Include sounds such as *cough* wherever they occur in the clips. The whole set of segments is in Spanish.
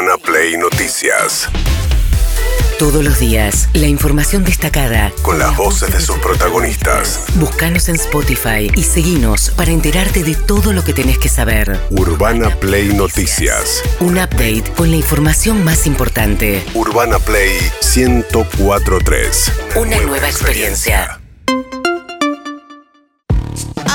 Urbana Play Noticias. Todos los días, la información destacada. Con las voces de sus protagonistas. Búscanos en Spotify y seguinos para enterarte de todo lo que tenés que saber. Urbana Play Noticias. Un update con la información más importante. Urbana Play 1043. Una nueva experiencia.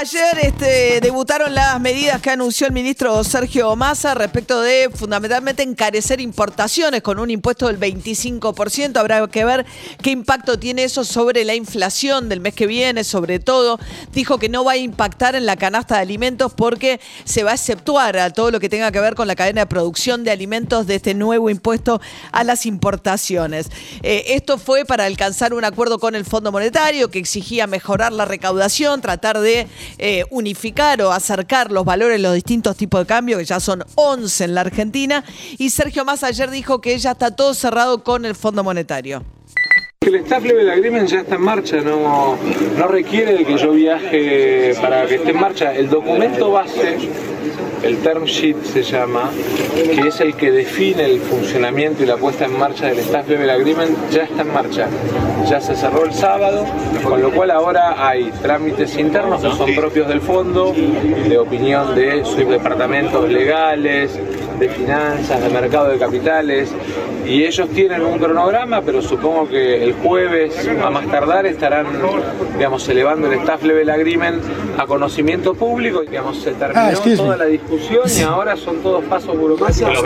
Ayer este, debutaron las medidas que anunció el ministro Sergio Massa respecto de fundamentalmente encarecer importaciones con un impuesto del 25%. Habrá que ver qué impacto tiene eso sobre la inflación del mes que viene, sobre todo. Dijo que no va a impactar en la canasta de alimentos porque se va a exceptuar a todo lo que tenga que ver con la cadena de producción de alimentos de este nuevo impuesto a las importaciones. Eh, esto fue para alcanzar un acuerdo con el Fondo Monetario que exigía mejorar la recaudación, tratar de eh, unificar o acercar los valores los distintos tipos de cambio, que ya son 11 en la Argentina. Y Sergio Massa ayer dijo que ya está todo cerrado con el Fondo Monetario. El staff level agreement ya está en marcha, no, no requiere de que yo viaje para que esté en marcha. El documento base, el term sheet se llama, que es el que define el funcionamiento y la puesta en marcha del staff level agreement, ya está en marcha. Ya se cerró el sábado, con lo cual ahora hay trámites internos que son propios del fondo, de opinión de sus departamentos legales, de finanzas, de mercado de capitales, y ellos tienen un cronograma, pero supongo que el jueves, a más tardar, estarán, digamos, elevando el staff level agreement a conocimiento público, digamos, se terminó toda la discusión y ahora son todos pasos burocráticos.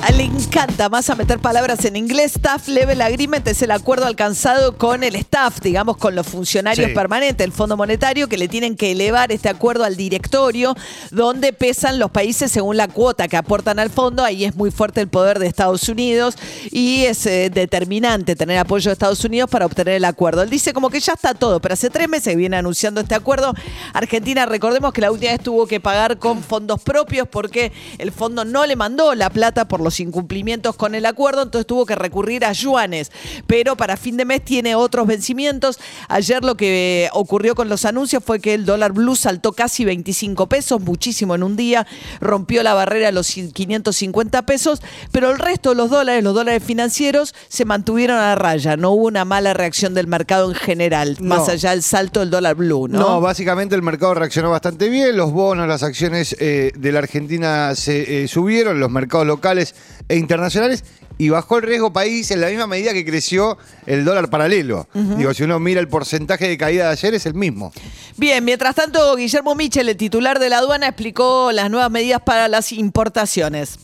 A le encanta más a meter palabras en inglés. Staff Level Agreement es el acuerdo alcanzado con el staff, digamos, con los funcionarios permanentes del Fondo Monetario, que le tienen que elevar este acuerdo al directorio, donde pesan los países según la cuota que aportan al fondo. Ahí es muy fuerte el poder de Estados Unidos y es eh, determinante tener apoyo de Estados Unidos para obtener el acuerdo. Él dice como que ya está todo, pero hace tres meses viene anunciando este acuerdo. Argentina, recordemos que la última vez tuvo que pagar con fondos propios porque el fondo no le mandó la plata por los incumplimientos con el acuerdo, entonces tuvo que recurrir a yuanes. Pero para fin de mes tiene otros vencimientos. Ayer lo que ocurrió con los anuncios fue que el dólar blue saltó casi 25 pesos, muchísimo en un día, rompió la barrera de los 550 pesos, pero el resto de los dólares, los dólares financieros, se mantuvieron a raya. No hubo una mala reacción del mercado en general, más allá del salto del dólar blue, ¿no? No, básicamente el mercado reaccionó bastante bien, los bonos, las acciones eh, de la Argentina se eh, subieron, los mercados locales e internacionales y bajó el riesgo país en la misma medida que creció el dólar paralelo. Digo, si uno mira el porcentaje de caída de ayer es el mismo. Bien, mientras tanto, Guillermo Michel, el titular de la aduana, explicó las nuevas medidas para las importaciones.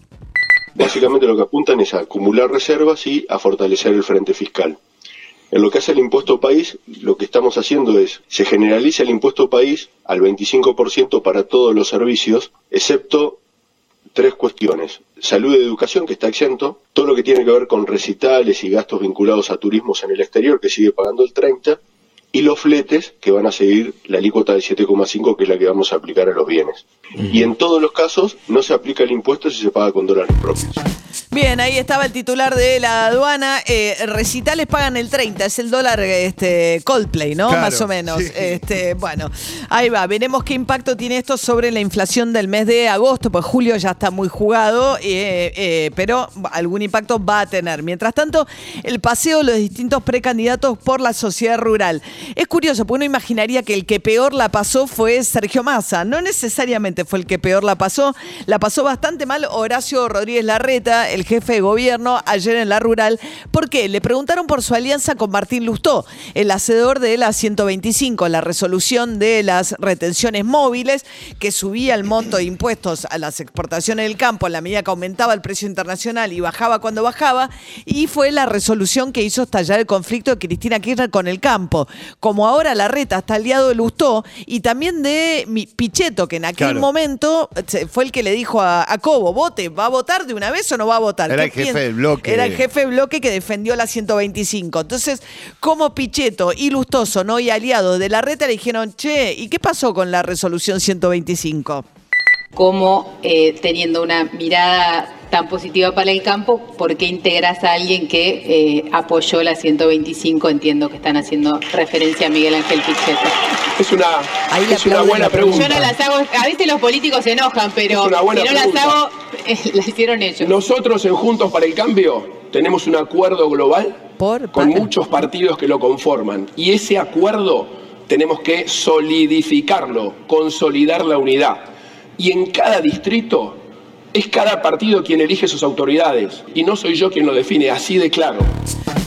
Básicamente lo que apuntan es a acumular reservas y a fortalecer el frente fiscal. En lo que hace el impuesto país, lo que estamos haciendo es, se generaliza el impuesto país al 25% para todos los servicios, excepto tres cuestiones. Salud y educación, que está exento. Todo lo que tiene que ver con recitales y gastos vinculados a turismos en el exterior, que sigue pagando el 30%. Y los fletes, que van a seguir la alícuota del 7,5, que es la que vamos a aplicar a los bienes. Y en todos los casos, no se aplica el impuesto si se paga con dólares propios. Bien, ahí estaba el titular de la aduana. Eh, recitales pagan el 30, es el dólar este, Coldplay, ¿no? Más o menos. Este, bueno, ahí va. Veremos qué impacto tiene esto sobre la inflación del mes de agosto, pues julio ya está muy jugado, eh, eh, pero algún impacto va a tener. Mientras tanto, el paseo de los distintos precandidatos por la sociedad rural. Es curioso, porque uno imaginaría que el que peor la pasó fue Sergio Massa. No necesariamente fue el que peor la pasó. La pasó bastante mal Horacio Rodríguez Larreta, el jefe de gobierno ayer en la rural. ¿Por qué? Le preguntaron por su alianza con Martín Lustó, el hacedor de la 125, la resolución de las retenciones móviles, que subía el monto de impuestos a las exportaciones del campo a la medida que aumentaba el precio internacional y bajaba cuando bajaba, y fue la resolución que hizo estallar el conflicto de Cristina Kirchner con el campo. Como ahora la reta está aliado de Lustó y también de Pichetto, que en aquel momento fue el que le dijo a, a Cobo, vote, ¿va a votar de una vez o no va a votar? Era el jefe del bloque. Era el jefe del bloque que defendió la 125. Entonces, como Pichetto y Lustoso, ¿no? Y aliados de la reta le dijeron, che, ¿y qué pasó con la resolución 125? Como eh, teniendo una mirada tan positiva para el campo, ¿por qué integras a alguien que eh, apoyó la 125? Entiendo que están haciendo referencia a Miguel Ángel Pichetto. Es una, Ahí es una buena pregunta. Yo no las hago, a veces los políticos se enojan, pero si no las hago, *laughs* eh, las hicieron ellos. Nosotros en Juntos para el Cambio tenemos un acuerdo global Por con para. muchos partidos que lo conforman. Y ese acuerdo tenemos que solidificarlo, consolidar la unidad. Y en cada distrito es cada partido quien elige sus autoridades. Y no soy yo quien lo define, así de claro.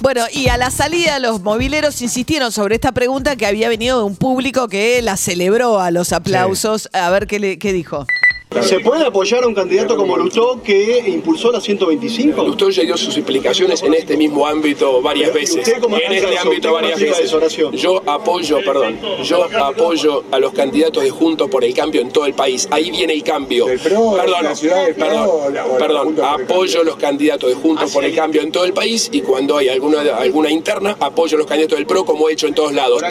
Bueno, y a la salida los mobileros insistieron sobre esta pregunta que había venido de un público que la celebró a los aplausos. A ver qué, le, qué dijo. ¿Se puede apoyar a un candidato como Lutó que impulsó la 125? Usted ya dio sus explicaciones en este mismo ámbito varias ¿Y veces. usted cómo En este ámbito ¿Usted cómo varias veces. Yo apoyo, perdón, yo apoyo a los candidatos de Juntos por el Cambio en todo el país. Ahí viene el cambio. perdón, perdón, perdón. Apoyo a los candidatos de Juntos por el Cambio en todo el país y cuando hay alguna, alguna interna, apoyo a los candidatos del PRO como he hecho en todos lados.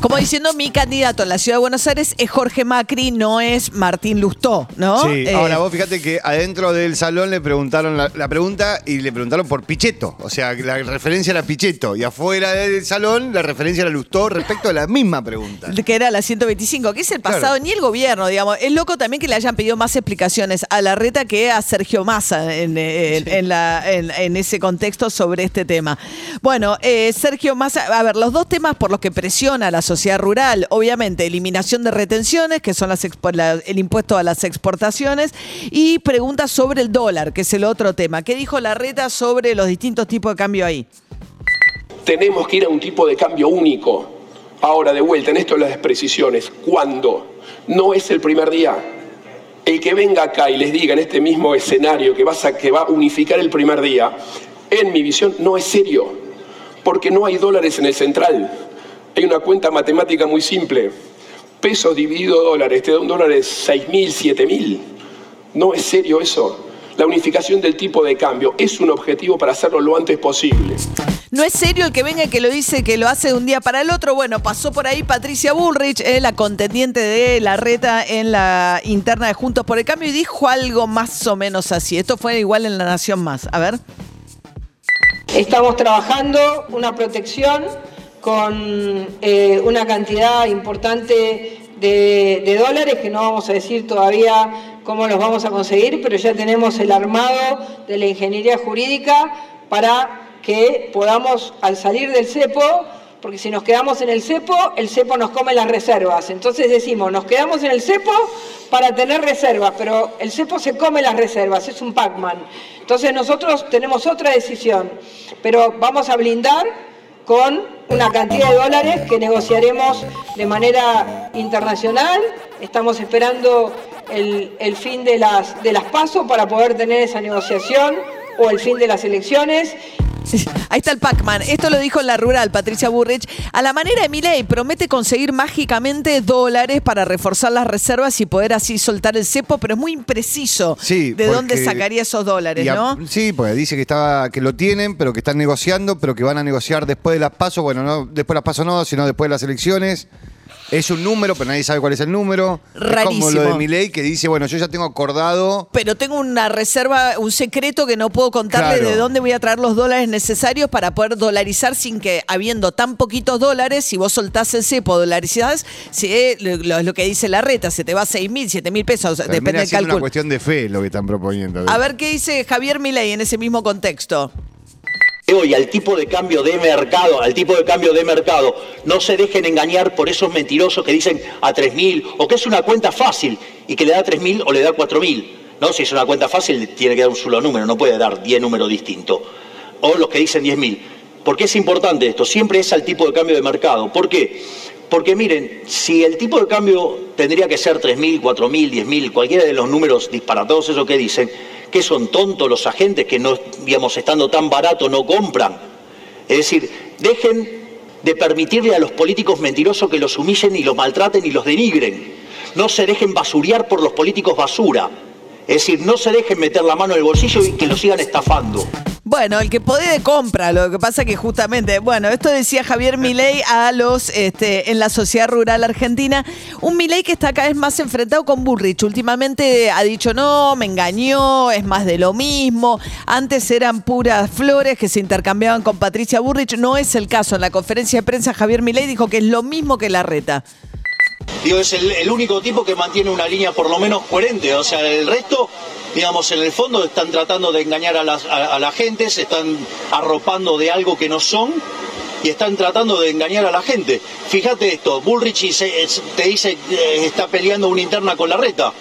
Como diciendo, mi candidato en la ciudad de Buenos Aires es Jorge Macri, no es Martín Lustó, ¿no? Sí, Eh, ahora vos fíjate que adentro del salón le preguntaron la, la pregunta y le preguntaron por Pichetto. O sea, la referencia era Pichetto. Y afuera del salón la referencia era Lustó respecto a la misma pregunta. que era la 125, que es el pasado, Claro. ni el gobierno, digamos. Es loco también que le hayan pedido más explicaciones a la reta que a Sergio Massa en, en- en la- en- en ese contexto sobre este tema. Bueno, eh, Sergio Massa, a ver, los dos temas por los que presiona la sociedad rural, obviamente, eliminación de retenciones, que son las el impuesto a las exportaciones, y preguntas sobre el dólar, que es el otro tema. ¿Qué dijo la reta sobre los distintos tipos de cambio ahí? Tenemos que ir a un tipo de cambio único. Ahora, de vuelta, en esto de las desprecisiones, ¿cuándo? No es el primer día. El que venga acá y les diga en este mismo escenario que, vas a, que va a unificar el primer día, en mi visión, no es serio. Porque no hay dólares en el central. Hay una cuenta matemática muy simple. Pesos dividido dólares, te da un dólar de 6 mil, 7 mil. No es serio eso. La unificación del tipo de cambio es un objetivo para hacerlo lo antes posible. No es serio el que venga y que lo dice que lo hace de un día para el otro. Bueno, pasó por ahí Patricia Bullrich, eh, la contendiente de la reta en la interna de Juntos por el Cambio, y dijo algo más o menos así. Esto fue igual en La Nación Más. A ver. Estamos trabajando una protección con eh, una cantidad importante de, de dólares que no vamos a decir todavía cómo los vamos a conseguir, pero ya tenemos el armado de la ingeniería jurídica para que podamos, al salir del cepo, porque si nos quedamos en el cepo, el cepo nos come las reservas. Entonces decimos, nos quedamos en el cepo para tener reservas, pero el cepo se come las reservas, es un Pac-Man. Entonces nosotros tenemos otra decisión, pero vamos a blindar con una cantidad de dólares que negociaremos de manera internacional. Estamos esperando el, fin de las, de las pasos para poder tener esa negociación o el fin de las elecciones. Ahí está el Pac-Man. Esto lo dijo en la rural Patricia Burrich. A la manera de Milei promete conseguir mágicamente dólares para reforzar las reservas y poder así soltar el cepo, pero es muy impreciso Sí, de dónde sacaría esos dólares, a- ¿no? Sí, pues dice que estaba, que lo tienen, pero que están negociando, pero que van a negociar después de las pasos. Bueno, no después de las pasos no, sino después de las elecciones. Es un número, pero nadie sabe cuál es el número. Es como lo de Milei que dice, bueno, yo ya tengo acordado. Pero tengo una reserva, un secreto que no puedo contarle Claro. de dónde voy a traer los dólares necesarios para poder dolarizar sin que, habiendo tan poquitos dólares, si vos soltás el cepo, dolarizás, si, lo, que dice la reta, se te va a 6 mil, 7 mil pesos, Termina depende del siendo una cálculo. cuestión de fe lo que están proponiendo. A ver qué dice Javier Milei en ese mismo contexto. Y al tipo de cambio de mercado, al tipo de cambio de mercado, no se dejen engañar por esos mentirosos que dicen a 3.000 o que es una cuenta fácil y que le da 3.000 o le da 4.000. No, si es una cuenta fácil tiene que dar un solo número, no puede dar 10 números distintos. O los que dicen 10.000. ¿Por qué es importante esto? Siempre es al tipo de cambio de mercado. ¿Por qué? Porque miren, si el tipo de cambio tendría que ser 3.000, 4.000, 10.000, cualquiera de los números disparatados, esos que dicen, que son tontos los agentes que no, digamos, estando tan barato no compran. Es decir, dejen de permitirle a los políticos mentirosos que los humillen y los maltraten y los denigren. No se dejen basurear por los políticos basura. Es decir, no se dejen meter la mano en el bolsillo y que los sigan estafando. Bueno, el que puede compra, lo que pasa que justamente, bueno, esto decía Javier Milei a los este, en la sociedad rural argentina, un Milei que está cada vez más enfrentado con Bullrich. Últimamente ha dicho no, me engañó, es más de lo mismo. Antes eran puras flores que se intercambiaban con Patricia Bullrich, no es el caso. En la conferencia de prensa Javier Milei dijo que es lo mismo que la reta. Digo, es el, el único tipo que mantiene una línea por lo menos coherente, o sea, el resto digamos, en el fondo están tratando de engañar a, las- a- la gente, se están arropando de algo que no son y están tratando de engañar a la gente. Fíjate esto, Bullrich se- te dice eh, está peleando una interna con la reta.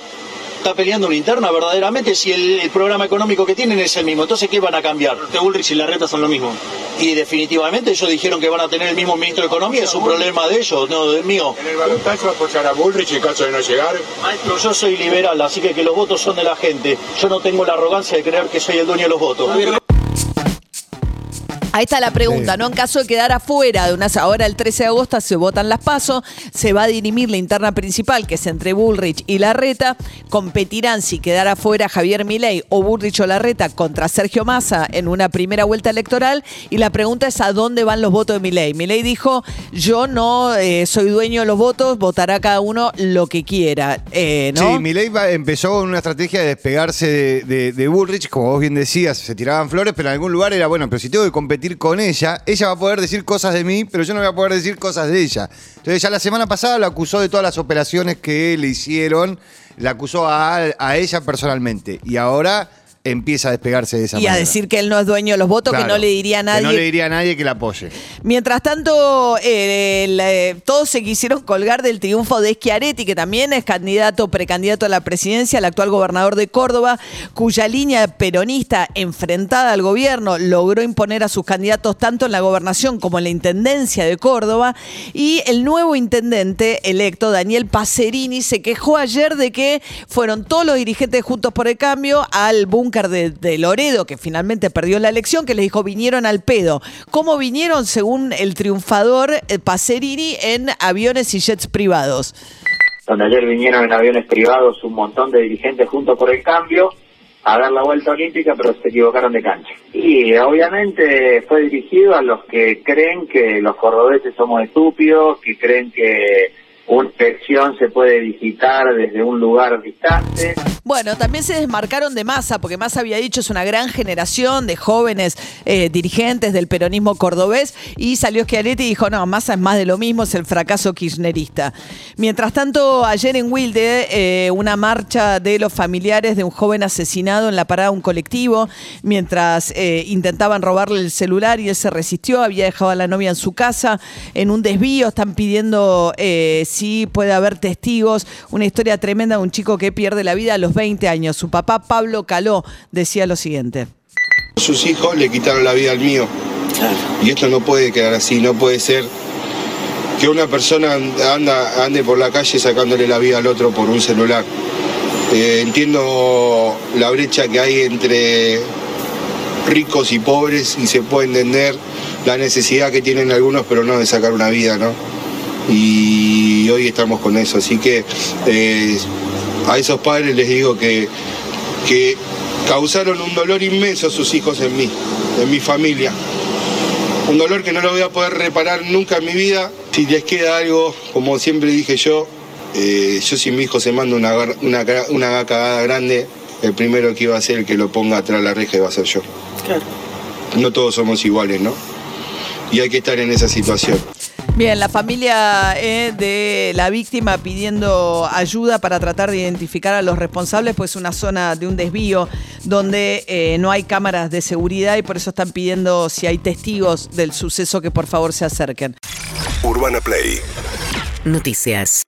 Está peleando una interna verdaderamente si el, el programa económico que tienen es el mismo. Entonces, ¿qué van a cambiar? Bullrich y la reta son lo mismo. Y definitivamente ellos dijeron que van a tener el mismo ministro de Economía, es un problema de ellos, no del mío. En el balotaje va a apoyar a Bullrich en caso de no llegar. Maestro, yo soy liberal, así que que los votos son de la gente. Yo no tengo la arrogancia de creer que soy el dueño de los votos. Ahí está la pregunta, ¿no? En caso de quedar afuera de unas. Ahora el 13 de agosto se votan las pasos, se va a dirimir la interna principal, que es entre Bullrich y Larreta. Competirán si quedara afuera Javier Milei o Bullrich o Larreta contra Sergio Massa en una primera vuelta electoral. Y la pregunta es: ¿a dónde van los votos de Milei? Milei dijo: Yo no eh, soy dueño de los votos, votará cada uno lo que quiera. Eh, ¿no? Sí, Milei empezó con una estrategia de despegarse de, de- de Bullrich, como vos bien decías, se tiraban flores, pero en algún lugar era, bueno, pero si tengo que competir con ella, ella va a poder decir cosas de mí, pero yo no voy a poder decir cosas de ella. Entonces ya la semana pasada lo acusó de todas las operaciones que le hicieron, la acusó a, a ella personalmente, y ahora empieza a despegarse de esa Y a manera. decir que él no es dueño de los votos, que no le diría a nadie. Que no le diría a nadie que la apoye. Mientras tanto, eh, el, eh, todos se quisieron colgar del triunfo de Schiaretti, que también es candidato, precandidato a la presidencia, el actual gobernador de Córdoba, cuya línea peronista enfrentada al gobierno logró imponer a sus candidatos tanto en la gobernación como en la intendencia de Córdoba. Y el nuevo intendente electo, Daniel Pacerini, se quejó ayer de que fueron todos los dirigentes Juntos por el Cambio al búnker de, Loredo, que finalmente perdió la elección, que les dijo vinieron al pedo. ¿Cómo vinieron, según el triunfador eh, Pacerini, en aviones y jets privados? donde ayer vinieron en aviones privados un montón de dirigentes juntos por el cambio a dar la vuelta olímpica, pero se equivocaron de cancha. Y obviamente fue dirigido a los que creen que los cordobeses somos estúpidos, que creen que una elección se puede visitar desde un lugar distante. Bueno, también se desmarcaron de Massa, porque Massa había dicho es una gran generación de jóvenes eh, dirigentes del peronismo cordobés, y salió Schiaretti y dijo, no, Massa es más de lo mismo, es el fracaso kirchnerista. Mientras tanto, ayer en Wilde, eh, una marcha de los familiares de un joven asesinado en la parada de un colectivo, mientras eh, intentaban robarle el celular y él se resistió, había dejado a la novia en su casa, en un desvío, están pidiendo si puede haber testigos, una historia tremenda de un chico que pierde la vida a los 20 años. Su papá, Pablo Caló, decía lo siguiente. Sus hijos le quitaron la vida al mío. Y esto no puede quedar así, no puede ser que una persona anda, ande por la calle sacándole la vida al otro por un celular. Eh, entiendo la brecha que hay entre ricos y pobres y se puede entender la necesidad que tienen algunos, pero no de sacar una vida, ¿no? Y hoy estamos con eso, así que eh, a esos padres les digo que, que causaron un dolor inmenso a sus hijos en mí, en mi familia. Un dolor que no lo voy a poder reparar nunca en mi vida. Si les queda algo, como siempre dije yo, eh, yo si mi hijo se manda una, una, una cagada grande, el primero que iba a ser el que lo ponga atrás de la reja iba a ser yo. No todos somos iguales, ¿no? Y hay que estar en esa situación. Bien, la familia eh, de la víctima pidiendo ayuda para tratar de identificar a los responsables, pues una zona de un desvío donde eh, no hay cámaras de seguridad y por eso están pidiendo si hay testigos del suceso que por favor se acerquen. Urbana Play Noticias.